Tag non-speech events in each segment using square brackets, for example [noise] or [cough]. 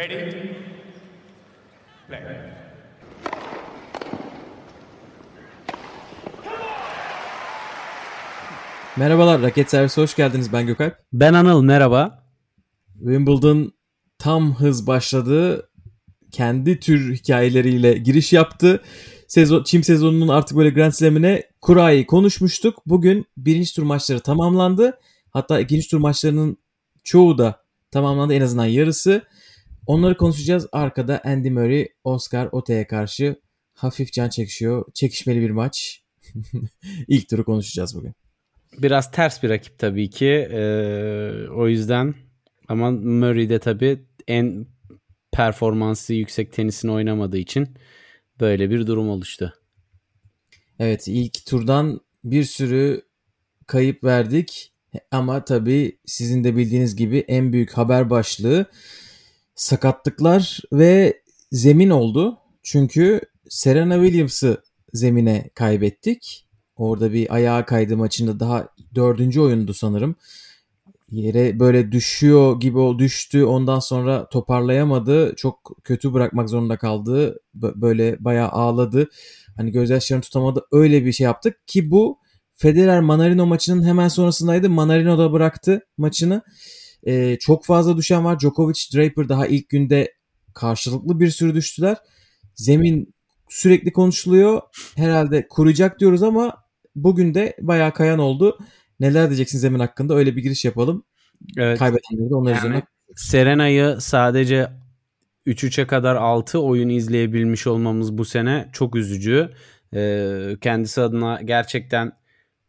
Ready? Play. Merhabalar, Raket Servisi hoş geldiniz. Ben Gökalp. Ben Anıl, merhaba. Wimbledon tam hız başladı. Kendi tür hikayeleriyle giriş yaptı. Sezon, çim sezonunun artık böyle Grand Slam'ine kurayı konuşmuştuk. Bugün birinci tur maçları tamamlandı. Hatta ikinci tur maçlarının çoğu da tamamlandı. En azından yarısı. Onları konuşacağız. Arkada Andy Murray, Oscar Ote'ye karşı hafif can çekişiyor. Çekişmeli bir maç. [laughs] İlk turu konuşacağız bugün. Biraz ters bir rakip tabii ki. Ee, o yüzden ama Murray de tabii en performansı yüksek tenisini oynamadığı için böyle bir durum oluştu. Evet ilk turdan bir sürü kayıp verdik ama tabii sizin de bildiğiniz gibi en büyük haber başlığı sakatlıklar ve zemin oldu. Çünkü Serena Williams'ı zemine kaybettik. Orada bir ayağa kaydı maçında daha dördüncü oyundu sanırım. Yere böyle düşüyor gibi o düştü. Ondan sonra toparlayamadı. Çok kötü bırakmak zorunda kaldı. Böyle bayağı ağladı. Hani gözyaşlarını tutamadı. Öyle bir şey yaptık ki bu Federer Manarino maçının hemen sonrasındaydı. Manarino da bıraktı maçını. Ee, çok fazla düşen var. Djokovic, Draper daha ilk günde karşılıklı bir sürü düştüler. Zemin sürekli konuşuluyor. Herhalde kuruyacak diyoruz ama bugün de bayağı kayan oldu. Neler diyeceksin zemin hakkında? Öyle bir giriş yapalım. Evet. Kaybedenleri de onlar yani, üzerine. Serena'yı sadece 3-3'e kadar 6 oyun izleyebilmiş olmamız bu sene çok üzücü. Ee, kendisi adına gerçekten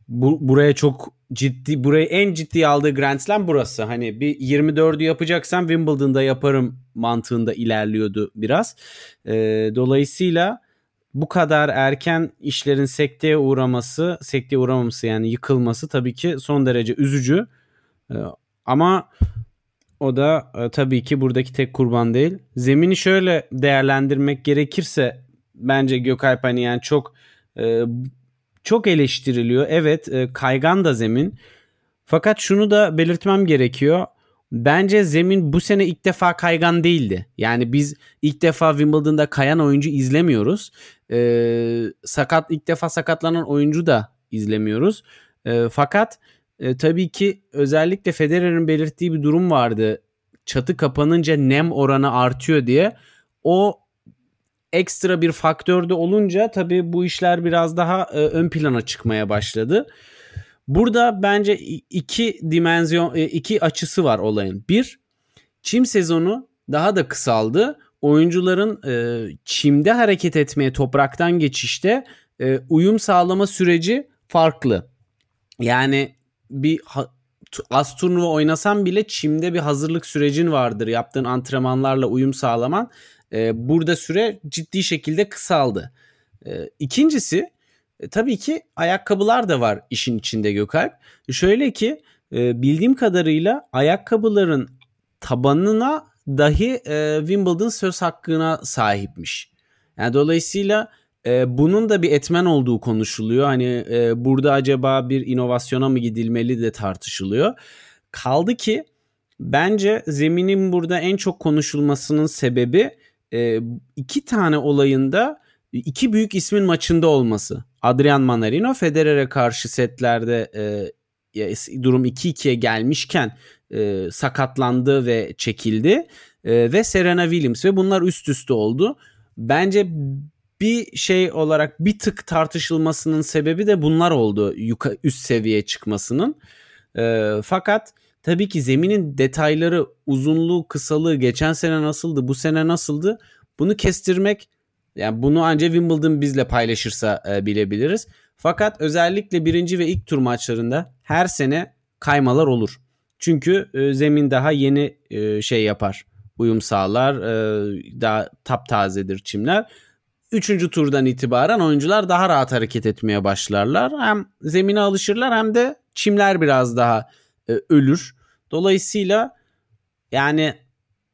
bu, buraya çok ciddi burayı en ciddi aldığı Grand Slam burası. Hani bir 24'ü yapacaksam Wimbledon'da yaparım mantığında ilerliyordu biraz. Ee, dolayısıyla bu kadar erken işlerin sekteye uğraması, sekteye uğramaması yani yıkılması tabii ki son derece üzücü. Ee, ama o da e, tabii ki buradaki tek kurban değil. Zemini şöyle değerlendirmek gerekirse bence Gökalp hani yani çok e, çok eleştiriliyor. Evet e, kaygan da zemin. Fakat şunu da belirtmem gerekiyor. Bence zemin bu sene ilk defa kaygan değildi. Yani biz ilk defa Wimbledon'da kayan oyuncu izlemiyoruz. Ee, sakat ilk defa sakatlanan oyuncu da izlemiyoruz. Ee, fakat e, tabii ki özellikle Federer'in belirttiği bir durum vardı. Çatı kapanınca nem oranı artıyor diye. O ekstra bir faktörde olunca tabii bu işler biraz daha e, ön plana çıkmaya başladı. Burada bence iki dimensyon, e, iki açısı var olayın. Bir, çim sezonu daha da kısaldı. Oyuncuların e, çimde hareket etmeye, topraktan geçişte e, uyum sağlama süreci farklı. Yani bir az turnuva oynasan bile çimde bir hazırlık sürecin vardır. Yaptığın antrenmanlarla uyum sağlaman. E, burada süre ciddi şekilde kısaldı. E, ikincisi e, tabii ki ayakkabılar da var işin içinde Gökalp. Şöyle ki e, bildiğim kadarıyla ayakkabıların tabanına dahi e, Wimbledon söz hakkına sahipmiş. Yani dolayısıyla e, bunun da bir etmen olduğu konuşuluyor. Hani e, burada acaba bir inovasyona mı gidilmeli de tartışılıyor. Kaldı ki bence zeminin burada en çok konuşulmasının sebebi e, iki tane olayında iki büyük ismin maçında olması. Adrian Manarino Federer'e karşı setlerde e, durum 2-2'ye gelmişken e, sakatlandı ve çekildi. E, ve Serena Williams ve bunlar üst üste oldu. Bence bir şey olarak bir tık tartışılmasının sebebi de bunlar oldu yuka, üst seviyeye çıkmasının. E, fakat tabii ki zeminin detayları, uzunluğu, kısalığı geçen sene nasıldı, bu sene nasıldı bunu kestirmek yani bunu ancak Wimbledon bizle paylaşırsa e, bilebiliriz. Fakat özellikle birinci ve ilk tur maçlarında her sene kaymalar olur. Çünkü e, zemin daha yeni e, şey yapar. Uyum sağlar. E, daha taptazedir çimler. Üçüncü turdan itibaren oyuncular daha rahat hareket etmeye başlarlar. Hem zemine alışırlar hem de çimler biraz daha e, ölür. Dolayısıyla yani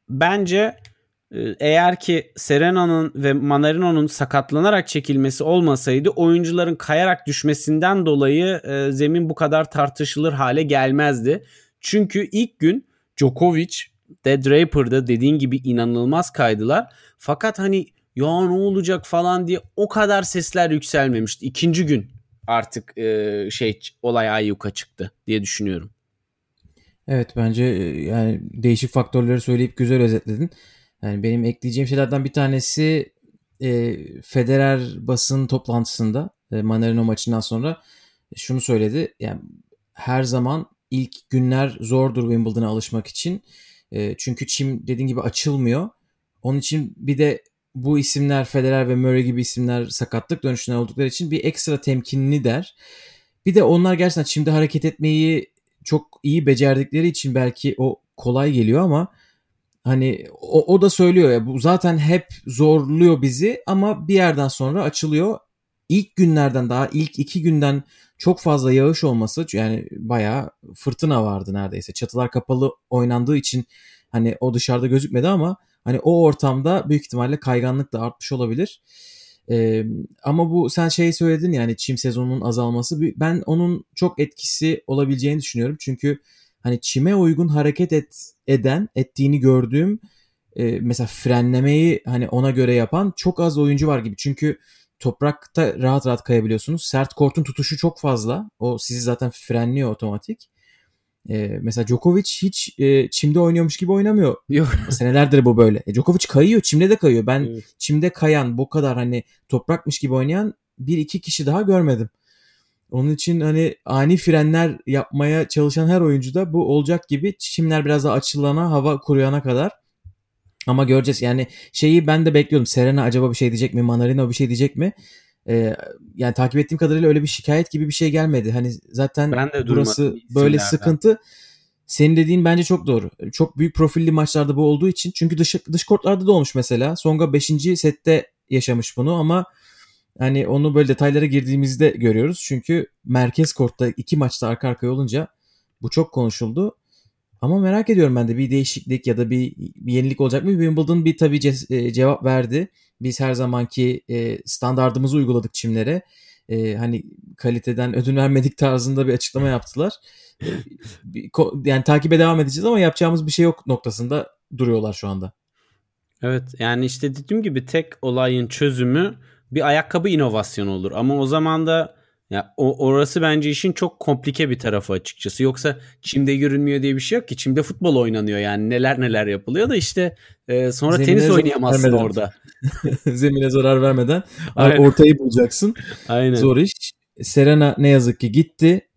bence ee, eğer ki Serena'nın ve Manarino'nun sakatlanarak çekilmesi olmasaydı oyuncuların kayarak düşmesinden dolayı e, zemin bu kadar tartışılır hale gelmezdi. Çünkü ilk gün Djokovic de Draper'da dediğin gibi inanılmaz kaydılar. Fakat hani ya ne olacak falan diye o kadar sesler yükselmemişti. İkinci gün artık e, şey olay ayyuka çıktı diye düşünüyorum. Evet bence e, yani değişik faktörleri söyleyip güzel özetledin. Yani benim ekleyeceğim şeylerden bir tanesi e, Federer basın toplantısında e, Manarino maçından sonra şunu söyledi. Yani her zaman ilk günler zordur Wimbledon'a alışmak için. E, çünkü çim dediğin gibi açılmıyor. Onun için bir de bu isimler Federer ve Murray gibi isimler sakatlık dönüşünden oldukları için bir ekstra temkinli der. Bir de onlar gerçekten çimde hareket etmeyi çok iyi becerdikleri için belki o kolay geliyor ama hani o, o da söylüyor ya bu zaten hep zorluyor bizi ama bir yerden sonra açılıyor. İlk günlerden daha ilk iki günden çok fazla yağış olması yani bayağı fırtına vardı neredeyse. Çatılar kapalı oynandığı için hani o dışarıda gözükmedi ama hani o ortamda büyük ihtimalle kayganlık da artmış olabilir. Ee, ama bu sen şey söyledin yani çim sezonunun azalması ben onun çok etkisi olabileceğini düşünüyorum. Çünkü hani çime uygun hareket et, eden ettiğini gördüğüm e, mesela frenlemeyi hani ona göre yapan çok az oyuncu var gibi. Çünkü toprakta rahat rahat kayabiliyorsunuz. Sert kortun tutuşu çok fazla. O sizi zaten frenliyor otomatik. Ee, mesela Djokovic hiç e, çimde oynuyormuş gibi oynamıyor. Yok. Senelerdir bu böyle. E, Djokovic kayıyor, çimde de kayıyor. Ben evet. çimde kayan, bu kadar hani toprakmış gibi oynayan bir iki kişi daha görmedim. Onun için hani ani frenler yapmaya çalışan her oyuncuda bu olacak gibi çimler biraz daha açılana, hava kuruyana kadar. Ama göreceğiz. Yani şeyi ben de bekliyordum. Serena acaba bir şey diyecek mi? Manarino bir şey diyecek mi? Ee, yani takip ettiğim kadarıyla öyle bir şikayet gibi bir şey gelmedi. Hani zaten ben de burası böyle sıkıntı. Senin dediğin bence çok doğru. Çok büyük profilli maçlarda bu olduğu için. Çünkü dış, dış kortlarda da olmuş mesela. Songa 5. sette yaşamış bunu ama hani onu böyle detaylara girdiğimizde görüyoruz. Çünkü merkez kortta iki maçta arka arkaya olunca bu çok konuşuldu. Ama merak ediyorum ben de bir değişiklik ya da bir, bir yenilik olacak mı? Wimbledon bir tabii ce- e, cevap verdi. Biz her zamanki e, standartımızı uyguladık çimlere. E, hani kaliteden ödün vermedik tarzında bir açıklama yaptılar. E, yani takibe devam edeceğiz ama yapacağımız bir şey yok noktasında duruyorlar şu anda. Evet yani işte dediğim gibi tek olayın çözümü bir ayakkabı inovasyonu olur. Ama o zaman da ya o, orası bence işin çok komplike bir tarafı açıkçası. Yoksa çimde yürünmüyor diye bir şey yok ki. Çimde futbol oynanıyor yani neler neler yapılıyor da işte e, sonra Zemine tenis oynayamazsın vermeden. orada. [laughs] Zemine zarar vermeden Aynen. ortayı bulacaksın. Aynen. Zor iş. Serena ne yazık ki gitti.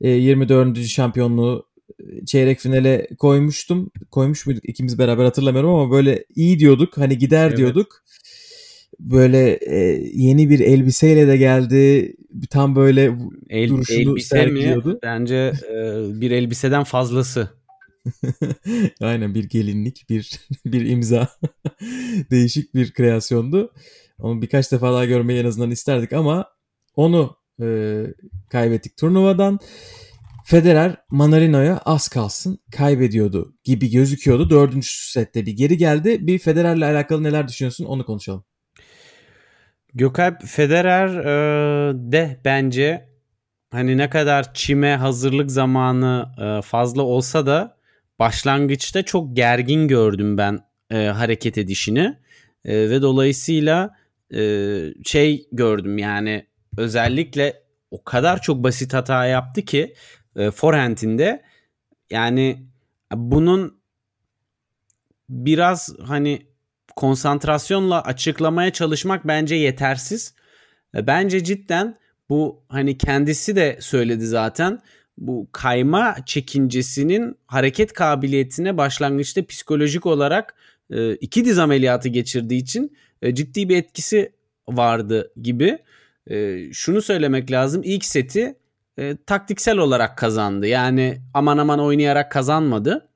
E, 24. şampiyonluğu e, çeyrek finale koymuştum. Koymuş muyduk ikimiz beraber hatırlamıyorum ama böyle iyi diyorduk. Hani gider evet. diyorduk böyle e, yeni bir elbiseyle de geldi. Tam böyle El, duruşunu elbise sergiliyordu. Mi? Bence e, bir elbiseden fazlası. [laughs] Aynen bir gelinlik, bir [laughs] bir imza. [laughs] Değişik bir kreasyondu. Onu birkaç defa daha görmeyi en azından isterdik ama onu e, kaybettik turnuvadan. Federer Manarino'ya az kalsın kaybediyordu gibi gözüküyordu. Dördüncü sette bir geri geldi. Bir Federer'le alakalı neler düşünüyorsun onu konuşalım. Gökalp Federer e, de bence hani ne kadar çime hazırlık zamanı e, fazla olsa da başlangıçta çok gergin gördüm ben e, hareket edişini. E, ve dolayısıyla e, şey gördüm yani özellikle o kadar çok basit hata yaptı ki e, forehand'inde. Yani bunun biraz hani konsantrasyonla açıklamaya çalışmak bence yetersiz. Bence cidden bu hani kendisi de söyledi zaten bu kayma çekincesinin hareket kabiliyetine başlangıçta psikolojik olarak e, iki diz ameliyatı geçirdiği için e, ciddi bir etkisi vardı gibi. E, şunu söylemek lazım ilk seti taktiksel olarak kazandı. Yani aman aman oynayarak kazanmadı.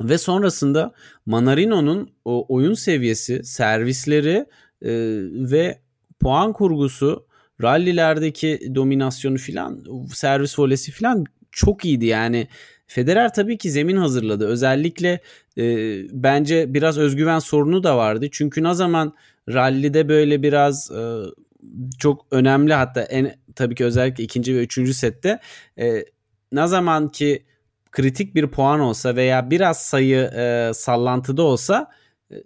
Ve sonrasında Manarino'nun oyun seviyesi, servisleri e, ve puan kurgusu, rallilerdeki dominasyonu filan, servis volesi filan çok iyiydi. Yani Federer tabii ki zemin hazırladı. Özellikle e, bence biraz özgüven sorunu da vardı. Çünkü ne zaman rallide böyle biraz e, çok önemli hatta en tabii ki özellikle ikinci ve üçüncü sette e, ne zaman ki kritik bir puan olsa veya biraz sayı e, sallantıda olsa e,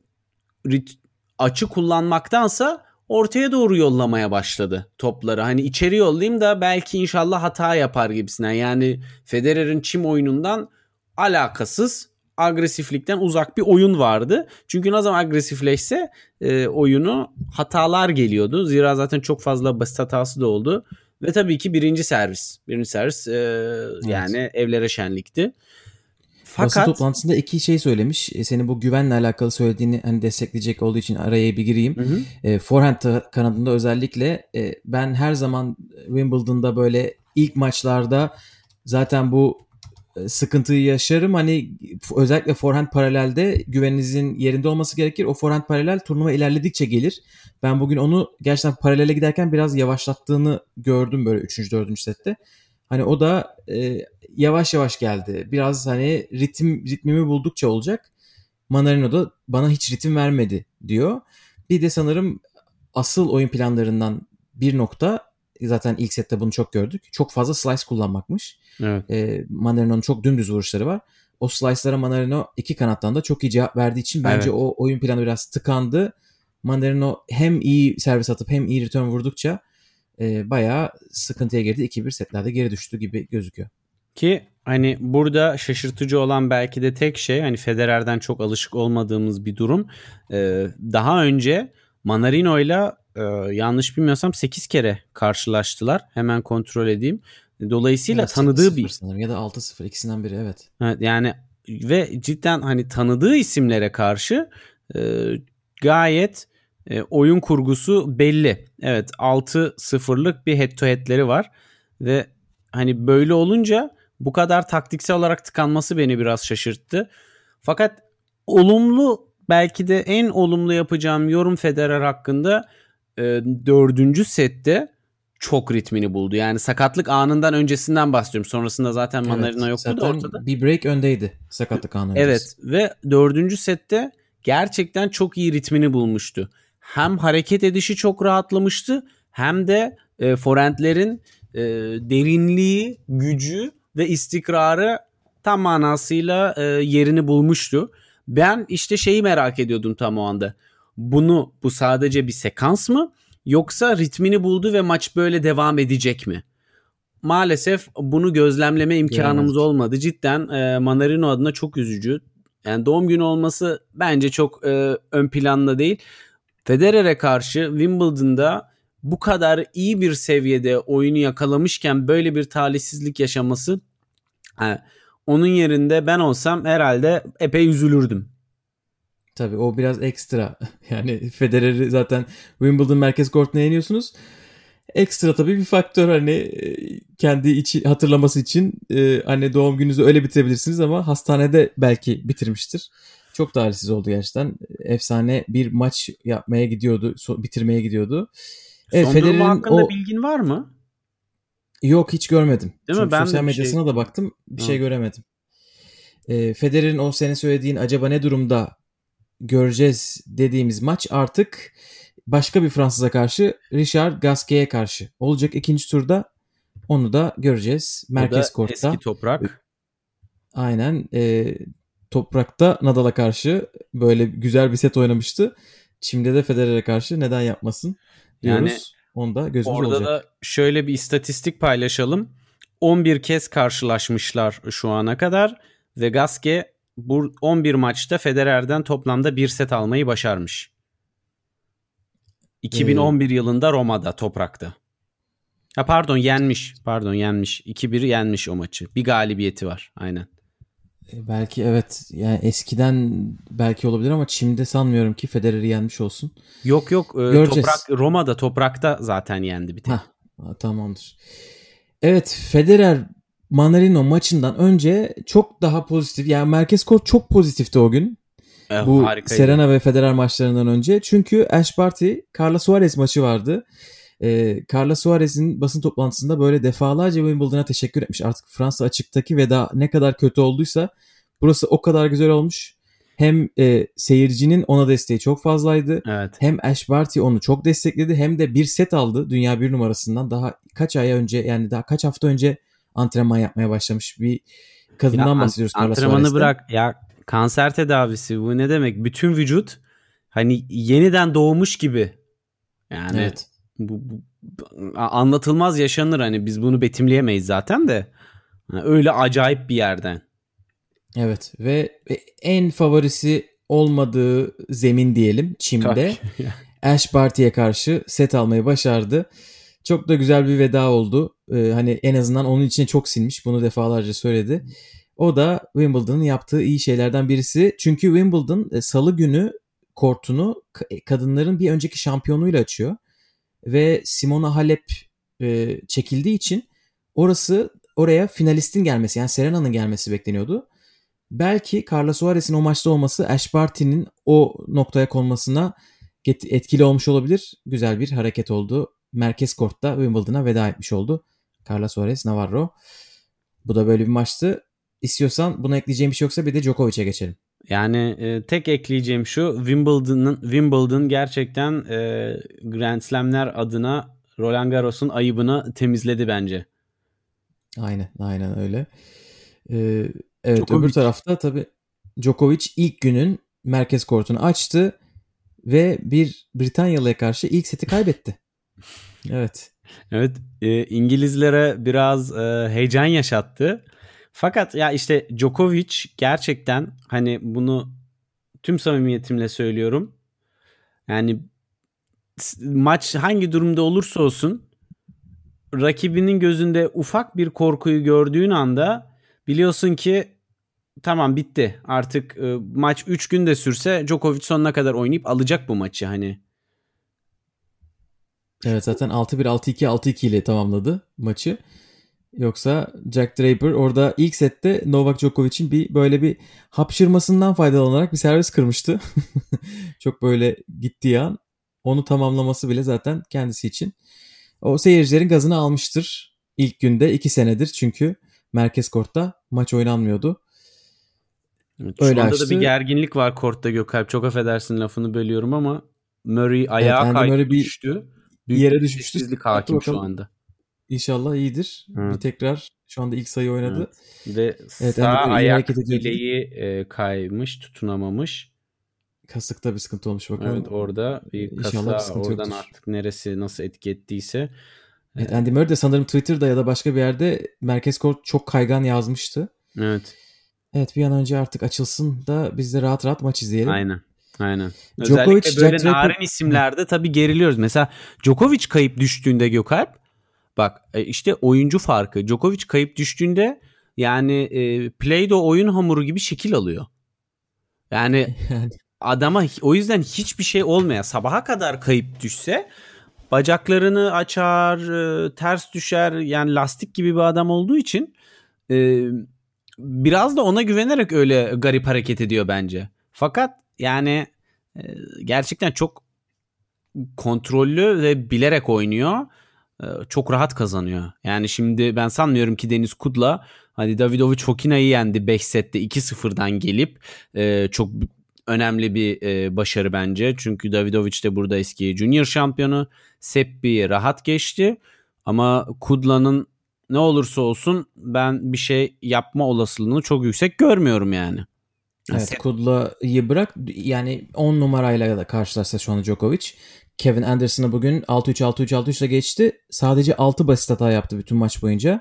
açı kullanmaktansa ortaya doğru yollamaya başladı topları. Hani içeri yollayayım da belki inşallah hata yapar gibisinden. Yani Federer'in çim oyunundan alakasız agresiflikten uzak bir oyun vardı. Çünkü ne zaman agresifleşse e, oyunu hatalar geliyordu. Zira zaten çok fazla basit hatası da oldu. Ve tabii ki birinci servis. Birinci servis e, yani evlere şenlikti. Basın Fakat toplantısında iki şey söylemiş. E, senin bu güvenle alakalı söylediğini hani destekleyecek olduğu için araya bir gireyim. Hı hı. E, forehand kanadında özellikle e, ben her zaman Wimbledon'da böyle ilk maçlarda zaten bu sıkıntıyı yaşarım. Hani özellikle forehand paralelde güveninizin yerinde olması gerekir. O forehand paralel turnuva ilerledikçe gelir. Ben bugün onu gerçekten paralele giderken biraz yavaşlattığını gördüm böyle 3. 4. sette. Hani o da e, yavaş yavaş geldi. Biraz hani ritim ritmimi buldukça olacak. Manarino da bana hiç ritim vermedi diyor. Bir de sanırım asıl oyun planlarından bir nokta zaten ilk sette bunu çok gördük. Çok fazla slice kullanmakmış. evet. E, Manarino'nun çok dümdüz vuruşları var. O slice'lara Manarino iki kanattan da çok iyi cevap verdiği için bence Evet. o oyun planı biraz tıkandı. Manarino hem iyi servis atıp hem iyi return vurdukça e, bayağı sıkıntıya girdi. 2-1 setlerde geri düştü gibi gözüküyor. Ki hani burada şaşırtıcı olan belki de tek şey hani Federer'den çok alışık olmadığımız bir durum. Ee, daha önce Manarino ile e, yanlış bilmiyorsam 8 kere karşılaştılar. Hemen kontrol edeyim. Dolayısıyla Evet, tanıdığı 8-0 bir sanırım ya da 6-0 ikisinden biri evet. Evet, yani ve cidden hani tanıdığı isimlere karşı e, gayet e, oyun kurgusu belli. Evet 6-0'lık bir head to head'leri var ve hani böyle olunca bu kadar taktiksel olarak tıkanması beni biraz şaşırttı. Fakat olumlu belki de en olumlu yapacağım yorum Federer hakkında e, dördüncü sette çok ritmini buldu. Yani sakatlık anından öncesinden bahsediyorum. Sonrasında zaten Manarino yoktu da ortada. bir break öndeydi sakatlık anı. Evet ve dördüncü sette gerçekten çok iyi ritmini bulmuştu. Hem hareket edişi çok rahatlamıştı hem de e, forentlerin e, derinliği, gücü ve istikrarı tam manasıyla e, yerini bulmuştu. Ben işte şeyi merak ediyordum tam o anda. Bunu bu sadece bir sekans mı yoksa ritmini buldu ve maç böyle devam edecek mi? Maalesef bunu gözlemleme imkanımız Göremedik. olmadı. Cidden e, Manarino adına çok üzücü. Yani doğum günü olması bence çok e, ön planda değil. Federer'e karşı Wimbledon'da bu kadar iyi bir seviyede oyunu yakalamışken böyle bir talihsizlik yaşaması ha, onun yerinde ben olsam herhalde epey üzülürdüm. Tabii o biraz ekstra. [laughs] Yani Federer'i zaten Wimbledon merkez kortuna yeniyorsunuz. Ekstra tabii bir faktör hani e, kendi içi hatırlaması için e, hani doğum gününüzü öyle bitirebilirsiniz ama hastanede belki bitirmiştir. Çok talihsiz oldu gerçekten. Efsane bir maç yapmaya gidiyordu, bitirmeye gidiyordu. Evet, Son Federer'in hakkında o- bilgin var mı? Yok hiç görmedim. Değil mi? Çünkü Ben de sosyal bir medyasına şey- da baktım bir Ha. şey göremedim. E, Federer'in o sene söylediğin acaba ne durumda göreceğiz dediğimiz maç artık başka bir Fransız'a karşı Richard Gasquet'e karşı olacak ikinci turda onu da göreceğiz. Merkez kortta. Eski toprak. Aynen. e, toprakta Nadal'a karşı böyle güzel bir set oynamıştı. Çim'de de Federer'e karşı neden yapmasın diyoruz. Yani Onu da gözümüz Orada olacak. da şöyle bir istatistik paylaşalım. 11 kez karşılaşmışlar şu ana kadar ve Gasquet 11 maçta Federer'den toplamda bir set almayı başarmış. 2011 yılında Roma'da toprakta. Ha pardon yenmiş. Pardon yenmiş. 2-1 yenmiş o maçı. Bir galibiyeti var. Aynen. E, Belki evet yani eskiden belki olabilir ama Çim'de sanmıyorum ki Federer'i yenmiş olsun. Yok yok e, Göreceğiz. toprak Roma'da toprakta zaten yendi bir tek. Ha, tamamdır. Evet Federer Manarino maçından önce çok daha pozitif yani merkez kort çok pozitifti o gün. Eh, Bu harikaydı. Serena ve Federer maçlarından önce. Çünkü Ash Barty Carla Suarez maçı vardı. Ee, Carla Suarez'in basın toplantısında böyle defalarca Wimbledon'a teşekkür etmiş. Artık Fransa açıktaki veda ne kadar kötü olduysa burası o kadar güzel olmuş. Hem e, seyircinin ona desteği çok fazlaydı. Evet. Hem Ash Barty onu çok destekledi hem de bir set aldı dünya bir numarasından. Daha kaç ay önce yani daha kaç hafta önce antrenman yapmaya başlamış bir kadından Ya, bahsediyoruz. Antrenmanı Suarez'te. bırak. Ya kanser tedavisi bu ne demek? Bütün vücut hani yeniden doğmuş gibi. Yani Evet. bu, bu- anlatılmaz yaşanır hani biz bunu betimleyemeyiz zaten de. Ha, Öyle acayip bir yerden. Evet ve en favorisi olmadığı zemin diyelim çimde. [laughs] Ash Barty'ye karşı set almayı başardı. Çok da güzel bir veda oldu. Ee, hani en azından onun içine çok sinmiş. Bunu defalarca söyledi. O da Wimbledon'ın yaptığı iyi şeylerden birisi. Çünkü Wimbledon e, salı günü kortunu ka- kadınların bir önceki şampiyonuyla açıyor. Ve Simona Halep e, çekildiği için orası oraya finalistin gelmesi yani Serena'nın gelmesi bekleniyordu. Belki Carla Suarez'in o maçta olması Ash Barty'nin o noktaya konmasına etkili olmuş olabilir. Güzel bir hareket oldu. Merkez kortta Wimbledon'a veda etmiş oldu. Carla Suarez Navarro. Bu da böyle bir maçtı. İstiyorsan buna ekleyeceğim bir şey yoksa bir de Djokovic'e geçelim. Yani e, tek ekleyeceğim şu Wimbledon'ın Wimbledon gerçekten e, Grand Slam'ler adına Roland Garros'un ayıbını temizledi bence. Aynen, aynen öyle. Ee, evet Djokovic. öbür tarafta tabii Djokovic ilk günün merkez kortunu açtı ve bir Britanyalı'ya karşı ilk seti kaybetti. Evet. Evet e, İngilizlere biraz e, heyecan yaşattı. Fakat ya işte Djokovic gerçekten hani bunu tüm samimiyetimle söylüyorum. Yani maç hangi durumda olursa olsun rakibinin gözünde ufak bir korkuyu gördüğün anda biliyorsun ki tamam bitti. Artık e, maç 3 gün de sürse Djokovic sonuna kadar oynayıp alacak bu maçı hani. Evet zaten 6-1, 6-2, 6-2 ile tamamladı maçı. Yoksa Jack Draper orada ilk sette Novak Djokovic'in bir böyle bir hapşırmasından faydalanarak bir servis kırmıştı. [laughs] Çok böyle gittiği an onu tamamlaması bile zaten kendisi için o seyircilerin gazını almıştır. İlk günde 2 senedir çünkü merkez kortta maç oynanmıyordu. Evet, Öyle Şu anda açtı. da bir gerginlik var kortta Gökalp. Çok affedersin lafını bölüyorum ama Murray ayağa Andy kaydı Murray bir düştü. Yere düşmüştü. sessizlik hakim şu anda. İnşallah iyidir. Evet. Bir tekrar şu anda ilk sayı oynadı. Ve Evet, sağ ayak bileği e, kaymış, tutunamamış. Kasıkta bir sıkıntı olmuş bakalım. Evet orada bir İnşallah bir kasa sıkıntı oradan yoktur. artık neresi nasıl etki ettiyse. Evet, Andy Murray de sanırım Twitter'da ya da başka bir yerde merkez kort çok kaygan yazmıştı. Evet Evet bir an önce artık açılsın da biz de rahat rahat maç izleyelim. aynen. Aynen. Djokovic, Özellikle böyle Jack narin isimlerde tabii geriliyoruz. Mesela Djokovic kayıp düştüğünde Gökalp bak e, işte oyuncu farkı. Djokovic kayıp düştüğünde yani e, Play-Doh oyun hamuru gibi şekil alıyor. Yani [laughs] adama o yüzden hiçbir şey olmaya sabaha kadar kayıp düşse bacaklarını açar, e, ters düşer. Yani lastik gibi bir adam olduğu için e, biraz da ona güvenerek öyle garip hareket ediyor bence. Fakat yani e, gerçekten çok kontrollü ve bilerek oynuyor. E, çok rahat kazanıyor. Yani şimdi ben sanmıyorum ki Deniz Kudla hani Davidovic Fokina'yı yendi 5 sette 2-0'dan gelip e, çok önemli bir başarı bence. Çünkü Davidovic de burada eski junior şampiyonu. Seppi'yi rahat geçti. Ama Kudla'nın ne olursa olsun ben bir şey yapma olasılığını çok yüksek görmüyorum yani. Evet Kudla'yı bırak yani 10 numarayla da karşılaşsa şu anda Djokovic. Kevin Anderson'ı bugün 6-3 6-3 6-3 ile geçti. Sadece 6 basit hata yaptı bütün maç boyunca.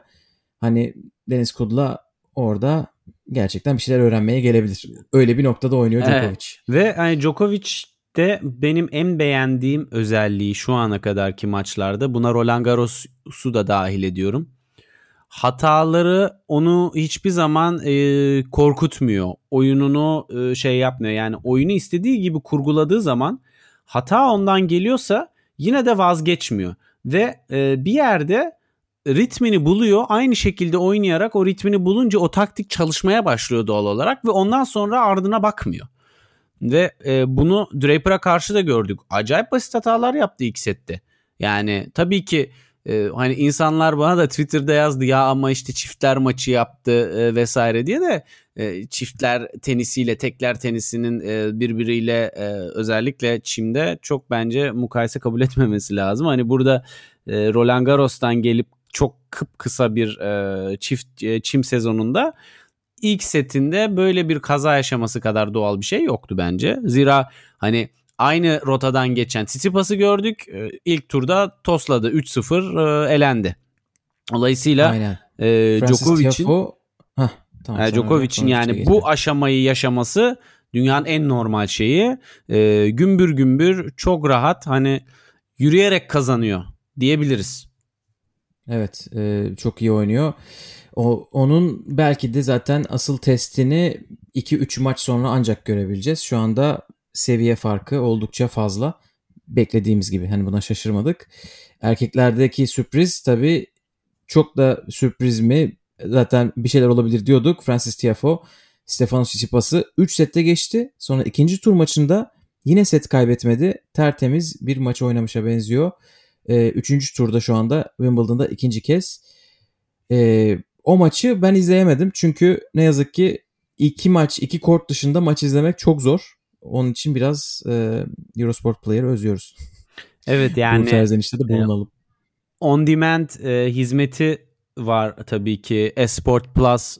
Hani Deniz Kudla orada gerçekten bir şeyler öğrenmeye gelebilir. Öyle bir noktada oynuyor Evet. Djokovic. Ve hani Djokovic de benim en beğendiğim özelliği şu ana kadarki maçlarda buna Roland Garros'u da dahil ediyorum. Hataları onu hiçbir zaman e, korkutmuyor. Oyununu e, şey yapmıyor. Yani oyunu istediği gibi kurguladığı zaman hata ondan geliyorsa yine de vazgeçmiyor. Ve e, bir yerde ritmini buluyor. Aynı şekilde oynayarak o ritmini bulunca o taktik çalışmaya başlıyor doğal olarak ve ondan sonra ardına bakmıyor. Ve e, bunu Draper'a karşı da gördük. Acayip basit hatalar yaptı ilk sette. Yani tabii ki e, hani insanlar bana da Twitter'da yazdı ya ama işte çiftler maçı yaptı e, vesaire diye de e, çiftler tenisiyle tekler tenisinin e, birbiriyle e, özellikle çimde çok bence mukayese kabul etmemesi lazım. Hani burada e, Roland Garros'tan gelip çok kıpkısa bir e, çift e, çim sezonunda ilk setinde böyle bir kaza yaşaması kadar doğal bir şey yoktu bence. Zira hani aynı rotadan geçen Tsitsipas'ı gördük. Ee, İlk turda tosladı 3-0 e, elendi. Dolayısıyla Aynen. e, Djokovic'in tamam, e, Djokovic'in yani bu aşamayı yaşaması dünyanın en normal şeyi. E, gümbür gümbür çok rahat hani yürüyerek kazanıyor diyebiliriz. Evet e, çok iyi oynuyor. O, onun belki de zaten asıl testini 2-3 maç sonra ancak görebileceğiz. Şu anda seviye farkı oldukça fazla. Beklediğimiz gibi hani buna şaşırmadık. Erkeklerdeki sürpriz tabii çok da sürpriz mi? Zaten bir şeyler olabilir diyorduk. Francis Tiafoe Stefanos Tsitsipas'ı 3 sette geçti. Sonra ikinci tur maçında yine set kaybetmedi. Tertemiz bir maç oynamışa benziyor. Ee, üçüncü turda şu anda Wimbledon'da ikinci kez. Ee, o maçı ben izleyemedim. Çünkü ne yazık ki iki maç, iki kort dışında maç izlemek çok zor. Onun için biraz e, Eurosport Player'ı özlüyoruz. Evet [laughs] Bu yani serzenişte de bulunalım. on demand e, hizmeti var tabii ki. Esport Plus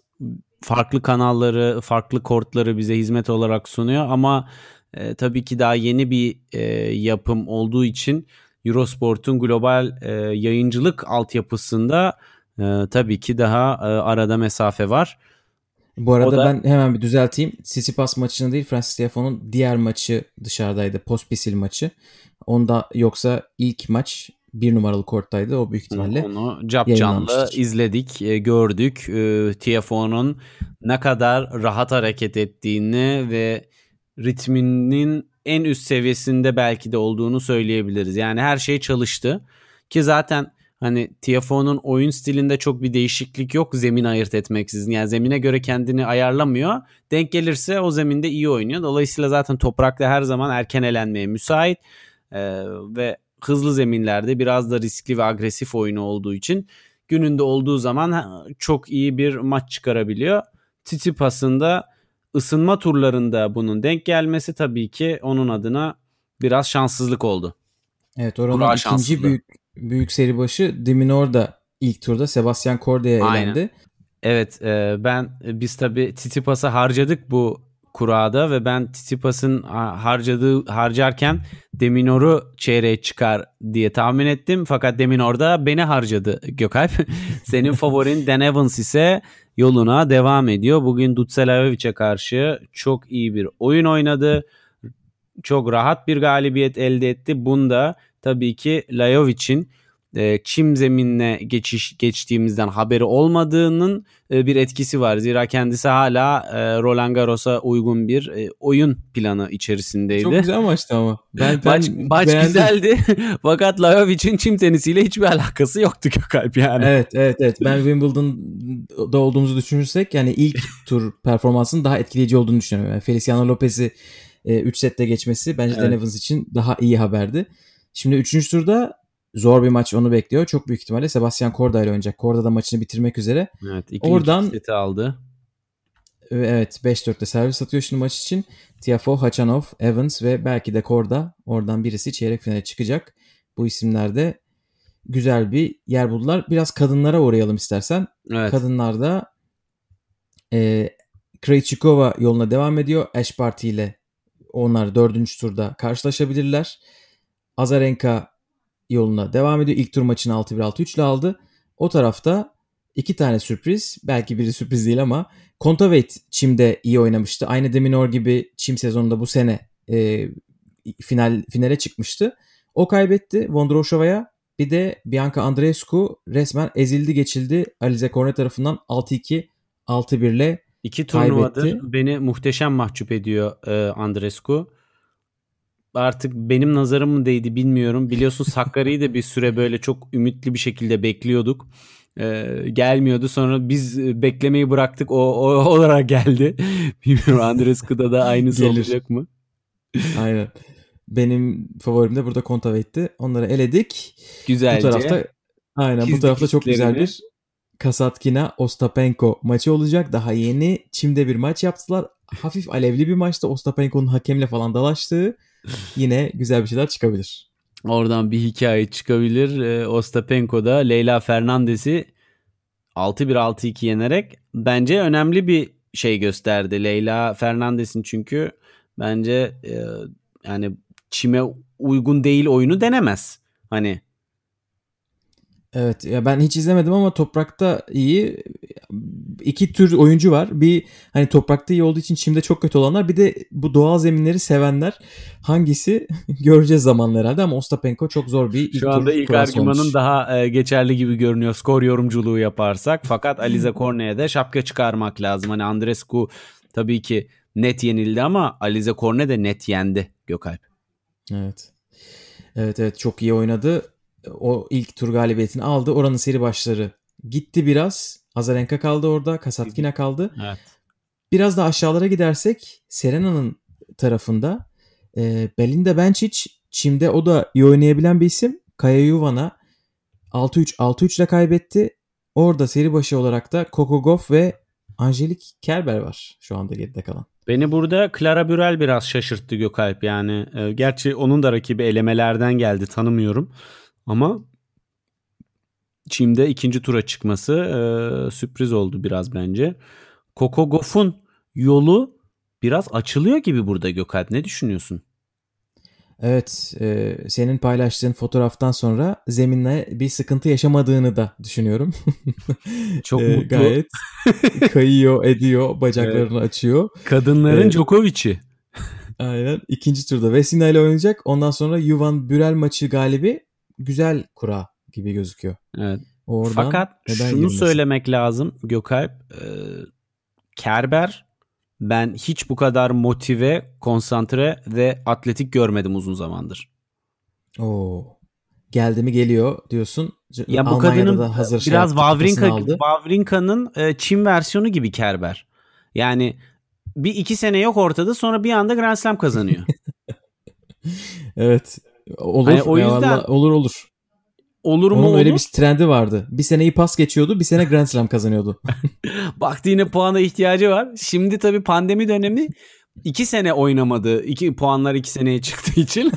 farklı kanalları, farklı kortları bize hizmet olarak sunuyor ama e, tabii ki daha yeni bir e, yapım olduğu için Eurosport'un global e, yayıncılık altyapısında e, tabii ki daha e, arada mesafe var. Bu arada O da- ben hemen bir düzelteyim. Tsitsipas maçını değil Francis Tiafoe'nun diğer maçı dışarıdaydı. Pospisil maçı. Onda yoksa ilk maç bir numaralı korttaydı. O büyük ihtimalle. Onu cap canlı izledik, e, gördük. E, TFO'nun ne kadar rahat hareket ettiğini ve ritminin en üst seviyesinde belki de olduğunu söyleyebiliriz. Yani her şey çalıştı. Ki zaten hani TFO'nun oyun stilinde çok bir değişiklik yok zemin ayırt etmeksizin. Yani zemine göre kendini ayarlamıyor. Denk gelirse o zeminde iyi oynuyor. Dolayısıyla zaten toprakta her zaman erken elenmeye müsait. E, ve hızlı zeminlerde biraz da riskli ve agresif oyunu olduğu için gününde olduğu zaman çok iyi bir maç çıkarabiliyor. Tsitsipas'ın da ısınma turlarında bunun denk gelmesi tabii ki onun adına biraz şanssızlık oldu. Evet oranın Kura ikinci büyük büyük seri başı Diminor da ilk turda Sebastian Cordea'ya elendi. Evet e, ben biz tabii Tsitsipas'ı harcadık bu kurada ve ben Tsitsipas'ın ha- harcadığı harcarken Deminor'u çeyreğe çıkar diye tahmin ettim. Fakat Deminor da beni harcadı Gökalp. [laughs] Senin favorin Dan Evans ise yoluna devam ediyor. Bugün Dutselaevic'e karşı çok iyi bir oyun oynadı. Çok rahat bir galibiyet elde etti. Bunda tabii ki Lajovic'in e, çim zeminine geçiş geçtiğimizden haberi olmadığının e, bir etkisi var. Zira kendisi hala e, Roland Garros'a uygun bir e, oyun planı içerisindeydi. Çok güzel maçtı ama. Ben, ben Maç, maç beğendim. güzeldi [laughs] fakat Lajovic'in çim tenisiyle hiçbir alakası yoktu Gökalp yani. Evet evet evet. Ben Wimbledon'da olduğumuzu düşünürsek yani ilk tur performansının daha etkileyici olduğunu düşünüyorum. Yani Feliciano Lopez'i 3 sette geçmesi bence Dan Evet. Evans için daha iyi haberdi. Şimdi 3. turda zor bir maç onu bekliyor. Çok büyük ihtimalle Sebastian Korda ile oynayacak. Korda da maçını bitirmek üzere. Evet, iki, Oradan- iki seti aldı. Ve Evet 5-4'te servis atıyor şimdi maç için. Tiafoe, Hachanov, Evans ve belki de Korda oradan birisi çeyrek finale çıkacak. Bu isimlerde güzel bir yer buldular. Biraz kadınlara uğrayalım istersen. Evet. Kadınlarda e, Krejcikova yoluna devam ediyor. Ash Barty ile onlar dördüncü turda karşılaşabilirler. Azarenka yoluna devam ediyor. İlk tur maçını 6-1-6-3 ile aldı. O tarafta iki tane sürpriz. Belki biri sürpriz değil ama Kontaveit çimde iyi oynamıştı. Aynı Deminor gibi çim sezonunda bu sene e, final finale çıkmıştı. O kaybetti Vondroushova'ya. Bir de Bianca Andreescu resmen ezildi geçildi Alize Cornet tarafından 6-2 6-1 ile İki turnuvadır kaybetti. beni muhteşem mahcup ediyor e, Andrescu. Artık benim nazarım mı değdi bilmiyorum. Biliyorsun Sakkari'yi de bir süre böyle çok ümitli bir şekilde bekliyorduk. E, gelmiyordu. Sonra biz e, beklemeyi bıraktık. O, o [laughs] olarak geldi. Bilmiyorum Andrescu'da da aynısı olacak mı? Aynen. Benim favorim de burada Kontaveit'ti. Onları eledik. Güzelce. Bu tarafta aynen bu tarafta çok güzel bir Kasatkina Ostapenko maçı olacak. Daha yeni çimde bir maç yaptılar. Hafif alevli bir maçta Ostapenko'nun hakemle falan dalaştığı [laughs] yine güzel bir şeyler çıkabilir. Oradan bir hikaye çıkabilir. E, Ostapenko da Leyla Fernandez'i 6-1 6-2 yenerek bence önemli bir şey gösterdi. Leyla Fernandes'in çünkü bence e, yani çime uygun değil oyunu denemez. Hani Evet ya ben hiç izlemedim ama toprakta iyi. İki tür oyuncu var. Bir hani toprakta iyi olduğu için çimde çok kötü olanlar. Bir de bu doğal zeminleri sevenler. Hangisi [laughs] göreceğiz zamanla herhalde ama Ostapenko çok zor bir ilk Şu anda ilk argümanın olmuş. daha e, geçerli gibi görünüyor skor yorumculuğu yaparsak. Fakat Alize Korne'ye de şapka çıkarmak lazım. Hani Andrescu tabii ki net yenildi ama Alize Korne de net yendi Gökalp. Evet. Evet evet çok iyi oynadı. O ilk tur galibiyetini aldı. Oranın seri başları gitti biraz. Azarenka kaldı orada. Kasatkina kaldı. Evet. Biraz da aşağılara gidersek Serena'nın tarafında e, Belinda Bencic çimde o da iyi oynayabilen bir isim. Kaya Yuvan'a 6-3 6-3 ile kaybetti. Orada seri başı olarak da Coco Gauff ve Angelique Kerber var şu anda geride kalan. Beni burada Clara Burel biraz şaşırttı Gökalp yani. E, gerçi onun da rakibi elemelerden geldi tanımıyorum. Ama Çim'de ikinci tura çıkması e, sürpriz oldu biraz bence. Coco Gauff'un yolu biraz açılıyor gibi burada Gökalp. Ne düşünüyorsun? Evet, e, senin paylaştığın fotoğraftan sonra zeminle bir sıkıntı yaşamadığını da düşünüyorum. [laughs] Çok E, mutlu. Gayet [laughs] kayıyor, ediyor, bacaklarını açıyor. Kadınların Evet. Djokovic'i. Aynen. İkinci turda Vesina ile oynayacak. Ondan sonra Yuvan Bürel maçı galibi güzel kura gibi gözüküyor. Evet. Oradan Fakat şunu girmesin? söylemek lazım Gökalp. e, Kerber ben hiç bu kadar motive, konsantre ve atletik görmedim uzun zamandır. Oo. Geldi mi geliyor diyorsun. Ya bu Almanya'da kadının hazır şey biraz Wawrinka. Wawrinka'nın e, Çin versiyonu gibi Kerber. Yani bir iki sene yok ortada sonra bir anda Grand Slam kazanıyor. [laughs] Evet. Olur. Hani o yüzden- vallahi olur olur. Olur mu Onun olur. öyle bir trendi vardı. Bir seneyi pas geçiyordu, bir sene Grand Slam kazanıyordu. [laughs] Baktı yine puana ihtiyacı var. Şimdi tabii pandemi dönemi iki sene oynamadı. İki puanlar iki seneye çıktığı için.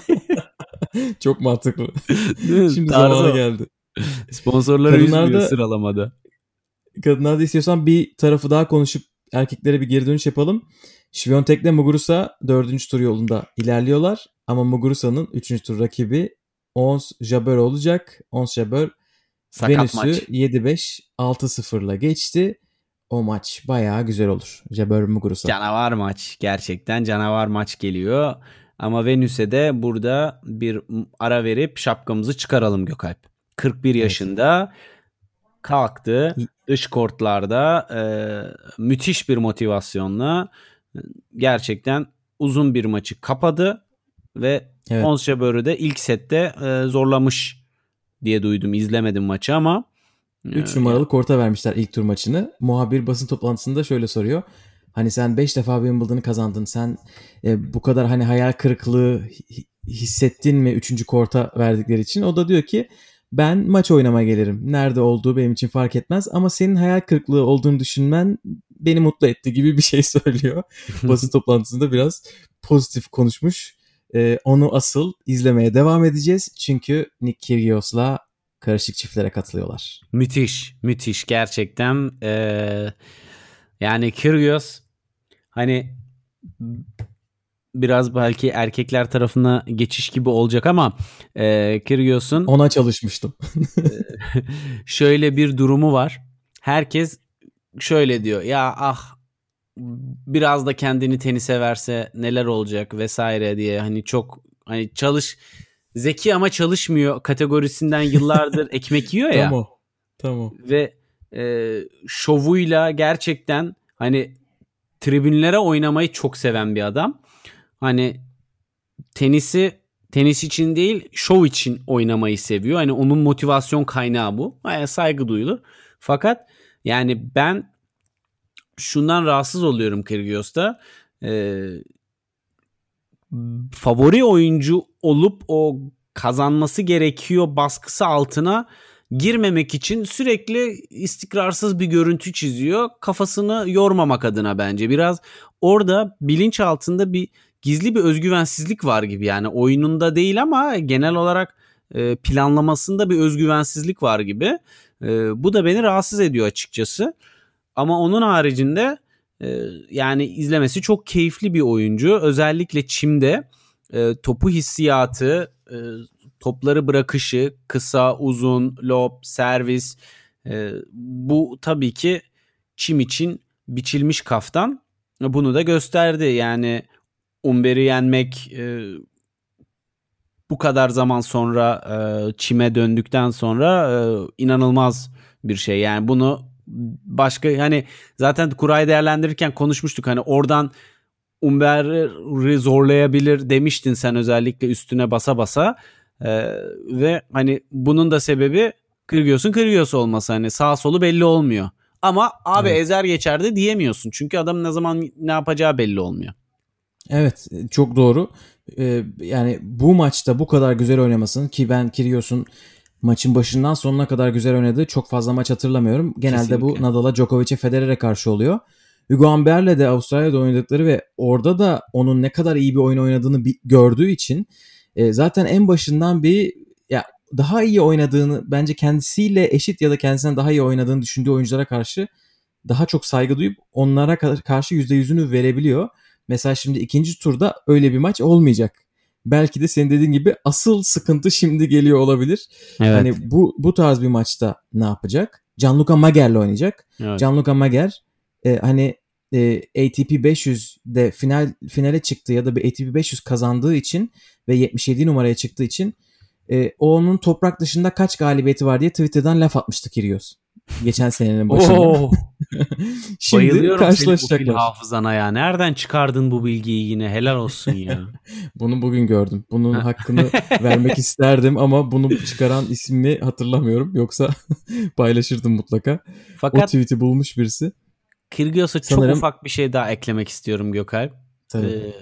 [laughs] Çok mantıklı. Şimdi o. geldi. Sponsorları Kadınlarda- üzmüyor sıralamada. Kadınlarda istiyorsan bir tarafı daha konuşup erkeklere bir geri dönüş yapalım. Şviyontek'le Muguruza dördüncü tur yolunda ilerliyorlar. Ama Muguruza'nın üçüncü tur rakibi Ons Jabeur olacak. Ons Jabeur Sakat Venüs'ü maç. 7-5 6-0'la geçti. O maç bayağı güzel olur. Jabeur Muguruza. Canavar maç. Gerçekten canavar maç geliyor. Ama Venüs'e de burada bir ara verip şapkamızı çıkaralım Gökalp. 41 yaşında kalktı. Dış kortlarda e, müthiş bir motivasyonla gerçekten uzun bir maçı kapadı ve Evet. Ons Jabeur'ü de ilk sette e, zorlamış diye duydum. İzlemedim maçı ama 3 numaralı korta vermişler ilk tur maçını. Muhabir basın toplantısında şöyle soruyor. Hani sen 5 defa Wimbledon'ı kazandın. Sen e, bu kadar hani hayal kırıklığı hi- hissettin mi 3. korta verdikleri için? O da diyor ki ben maç oynamaya gelirim. Nerede olduğu benim için fark etmez ama senin hayal kırıklığı olduğunu düşünmen beni mutlu etti gibi bir şey [laughs] söylüyor. [laughs] basın toplantısında biraz pozitif konuşmuş. E, onu asıl izlemeye devam edeceğiz. Çünkü Nick Kyrgios'la karışık çiftlere katılıyorlar. Müthiş, müthiş gerçekten. Ee, yani Kyrgios hani biraz belki erkekler tarafına geçiş gibi olacak ama e, Kyrgios'un Ona çalışmıştım. [laughs] şöyle bir durumu var. Herkes şöyle diyor. Ya ah biraz da kendini tenise verse neler olacak vesaire diye hani çok hani çalış zeki ama çalışmıyor kategorisinden [laughs] yıllardır ekmek yiyor ya Tamam. Tamam. ve e, şovuyla gerçekten hani tribünlere oynamayı çok seven bir adam. Hani tenisi tenis için değil şov için oynamayı seviyor. Hani onun motivasyon kaynağı bu. Baya saygı duyulur. Fakat yani ben şundan rahatsız oluyorum Kyrgios'ta. Ee, favori oyuncu olup o kazanması gerekiyor baskısı altına girmemek için sürekli istikrarsız bir görüntü çiziyor. Kafasını yormamak adına bence. Biraz orada bilinç altında bir gizli bir özgüvensizlik var gibi. Yani oyununda değil ama genel olarak e, planlamasında bir özgüvensizlik var gibi. E, bu da beni rahatsız ediyor açıkçası. Ama onun haricinde e, yani izlemesi çok keyifli bir oyuncu. Özellikle çimde e, topu hissiyatı, e, topları bırakışı, kısa, uzun, lob, servis bu tabii ki çim için biçilmiş kaftan. Bunu da gösterdi. Yani Umber'i yenmek bu kadar zaman sonra çime döndükten sonra inanılmaz bir şey. Yani bunu başka hani zaten kurayı değerlendirirken konuşmuştuk. Hani oradan Umber'i zorlayabilir demiştin sen özellikle üstüne basa basa. E, ve hani bunun da sebebi Kırgıyorsun Kırgıyorsu olması. Hani sağ solu belli olmuyor. Ama abi evet. ezer geçerdi diyemiyorsun. Çünkü adam ne zaman ne yapacağı belli olmuyor. Evet çok doğru. Ee, yani bu maçta bu kadar güzel oynamasın ki ben Kyrgios'un maçın başından sonuna kadar güzel oynadığı çok fazla maç hatırlamıyorum. Genelde Kesinlikle. bu Nadal'a, Djokovic'e, Federer'e karşı oluyor. Hugo Humbert'le de Avustralya'da oynadıkları ve orada da onun ne kadar iyi bir oyun oynadığını gördüğü için e, zaten en başından bir ya daha iyi oynadığını bence kendisiyle eşit ya da kendisinden daha iyi oynadığını düşündüğü oyunculara karşı daha çok saygı duyup onlara karşı %100'ünü verebiliyor. Mesela şimdi ikinci turda öyle bir maç olmayacak. Belki de senin dediğin gibi asıl sıkıntı şimdi geliyor olabilir. Evet. Hani bu bu tarz bir maçta ne yapacak? Gianluca Mager'le oynayacak. Evet. Gianluca Mager e, hani e, ATP 500'de final finale çıktı ya da bir ATP 500 kazandığı için ve 77 numaraya çıktığı için e, onun toprak dışında kaç galibiyeti var diye Twitter'dan laf atmıştı Kyrgios. Geçen senenin başında. [laughs] Şimdi Bayılıyorum karşılaşacaklar. Senin bu hafızana ya. Nereden çıkardın bu bilgiyi yine? Helal olsun ya. [laughs] bunu bugün gördüm. Bunun hakkını vermek [laughs] isterdim ama bunu çıkaran ismini hatırlamıyorum. Yoksa paylaşırdım mutlaka. Fakat o tweet'i bulmuş birisi. Kyrgios'a Sanırım... çok ufak bir şey daha eklemek istiyorum Gökalp. Tabii. Ee,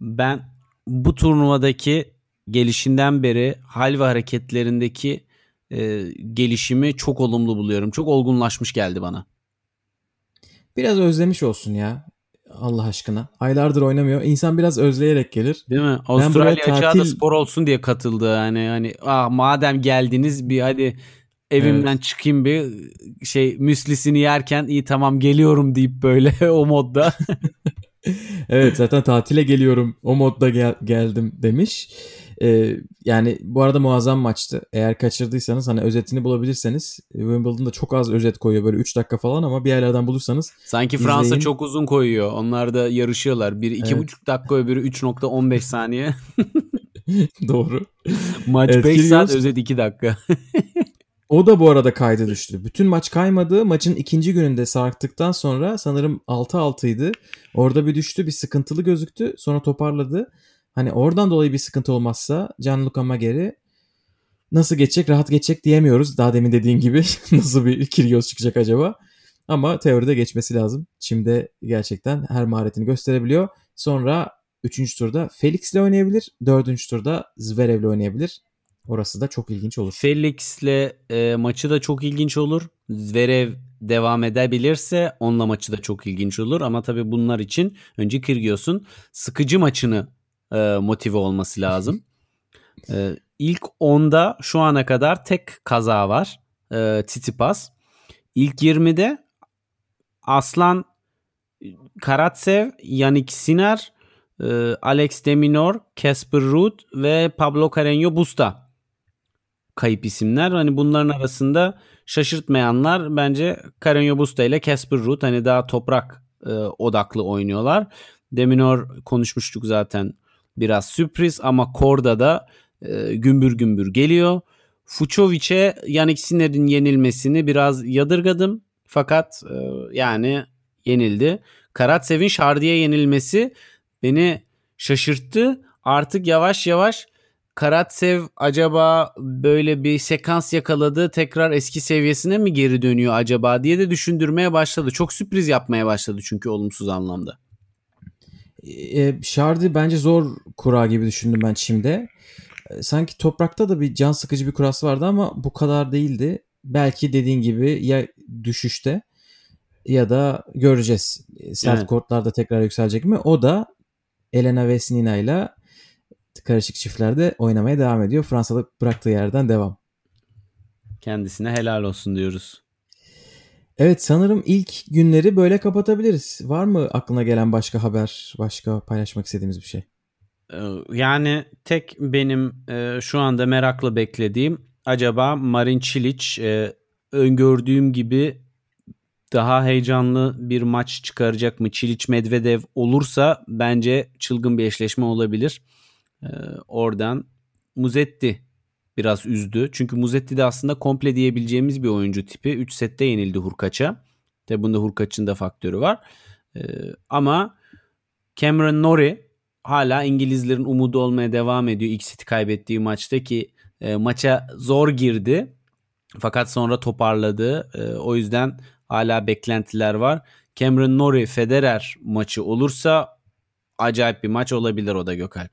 ben bu turnuvadaki gelişinden beri hal ve hareketlerindeki e, gelişimi çok olumlu buluyorum. Çok olgunlaşmış geldi bana. Biraz özlemiş olsun ya. Allah aşkına. Aylardır oynamıyor. İnsan biraz özleyerek gelir. Değil mi? Avustralya tatil... da spor olsun diye katıldı. Yani hani ah madem geldiniz bir hadi evimden evet. çıkayım bir şey müslisini yerken iyi tamam geliyorum deyip böyle [laughs] o modda. [laughs] evet zaten tatile geliyorum o modda gel- geldim demiş. Ee, yani bu arada muazzam maçtı. Eğer kaçırdıysanız hani özetini bulabilirseniz Wimbledon'da çok az özet koyuyor böyle 3 dakika falan ama bir yerlerden bulursanız Sanki izleyin. Fransa çok uzun koyuyor. Onlar da yarışıyorlar. Biri 2,5 evet. dakika öbürü 3.15 saniye. [laughs] Doğru. Maç evet, 5 saat özet 2 dakika. o da bu arada kaydı düştü. Bütün maç kaymadı. Maçın ikinci gününde sarktıktan sonra sanırım 6-6'ydı. Orada bir düştü. Bir sıkıntılı gözüktü. Sonra toparladı. Hani oradan dolayı bir sıkıntı olmazsa Gianluca Mageri nasıl geçecek rahat geçecek diyemiyoruz. Daha demin dediğin gibi [laughs] nasıl bir Kyrgios çıkacak acaba? Ama teoride geçmesi lazım. Çim'de gerçekten her maharetini gösterebiliyor. Sonra 3. turda Felix ile oynayabilir. 4. turda Zverev ile oynayabilir. Orası da çok ilginç olur. Felix'le e, maçı da çok ilginç olur. Zverev devam edebilirse onunla maçı da çok ilginç olur. Ama tabii bunlar için önce Kyrgios'un sıkıcı maçını e, motive olması lazım. e, ilk 10'da şu ana kadar tek kaza var. E, Tsitsipas. İlk 20'de Aslan Karatsev, Yannick Sinner, e, Alex Deminor, Casper Ruud ve Pablo Carreño Busta kayıp isimler. Hani bunların arasında şaşırtmayanlar bence Carreño Busta ile Casper Ruud hani daha toprak e, odaklı oynuyorlar. Deminor konuşmuştuk zaten biraz sürpriz ama Korda da e, gümbür gümbür geliyor. Fucovic'e Yannick Sinner'in yenilmesini biraz yadırgadım. Fakat e, yani yenildi. Karatsev'in Şardi'ye yenilmesi beni şaşırttı. Artık yavaş yavaş Karatsev acaba böyle bir sekans yakaladı tekrar eski seviyesine mi geri dönüyor acaba diye de düşündürmeye başladı. Çok sürpriz yapmaya başladı çünkü olumsuz anlamda. E, Şardi bence zor kura gibi düşündüm ben Çim'de. E, sanki toprakta da bir can sıkıcı bir kurası vardı ama bu kadar değildi. Belki dediğin gibi ya düşüşte ya da göreceğiz. Sert evet. kortlarda tekrar yükselecek mi? O da Elena Vesnina ile karışık çiftlerde oynamaya devam ediyor. Fransa'da bıraktığı yerden devam. Kendisine helal olsun diyoruz. Evet sanırım ilk günleri böyle kapatabiliriz. Var mı aklına gelen başka haber, başka paylaşmak istediğimiz bir şey? Ee, yani tek benim e, şu anda merakla beklediğim acaba Marin Çiliç e, öngördüğüm gibi daha heyecanlı bir maç çıkaracak mı? Çiliç Medvedev olursa bence çılgın bir eşleşme olabilir. Ee, oradan Muzetti biraz üzdü. Çünkü Muzetti de aslında komple diyebileceğimiz bir oyuncu tipi. 3 sette yenildi Hurkaç'a. Tabi bunda Hurkaç'ın da faktörü var. Ee, ama Cameron Norrie hala İngilizlerin umudu olmaya devam ediyor. İlk seti kaybettiği maçta ki e, maça zor girdi. Fakat sonra toparladı. E, o yüzden hala beklentiler var. Cameron Norrie Federer maçı olursa acayip bir maç olabilir o da Gökalp.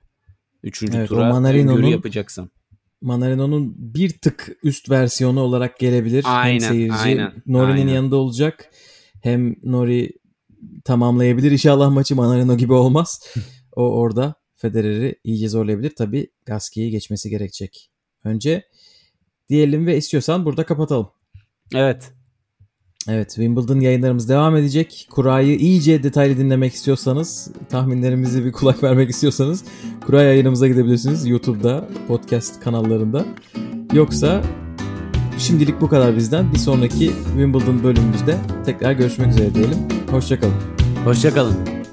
Üçüncü Evet, tura öngörü yapacaksın. Manarino'nun bir tık üst versiyonu olarak gelebilir. Aynen, hem seyirci aynen, Nori'nin aynen. yanında olacak. Hem Nori tamamlayabilir. İnşallah maçı Manarino gibi olmaz. [laughs] o orada Federer'i iyice zorlayabilir. Tabii Gaski'yi geçmesi gerekecek. Önce diyelim ve istiyorsan burada kapatalım. Evet. Evet Wimbledon yayınlarımız devam edecek. Kura'yı iyice detaylı dinlemek istiyorsanız, tahminlerimizi bir kulak vermek istiyorsanız Kura yayınımıza gidebilirsiniz. YouTube'da, podcast kanallarında. Yoksa şimdilik bu kadar bizden. Bir sonraki Wimbledon bölümümüzde tekrar görüşmek üzere diyelim. Hoşçakalın. Hoşçakalın.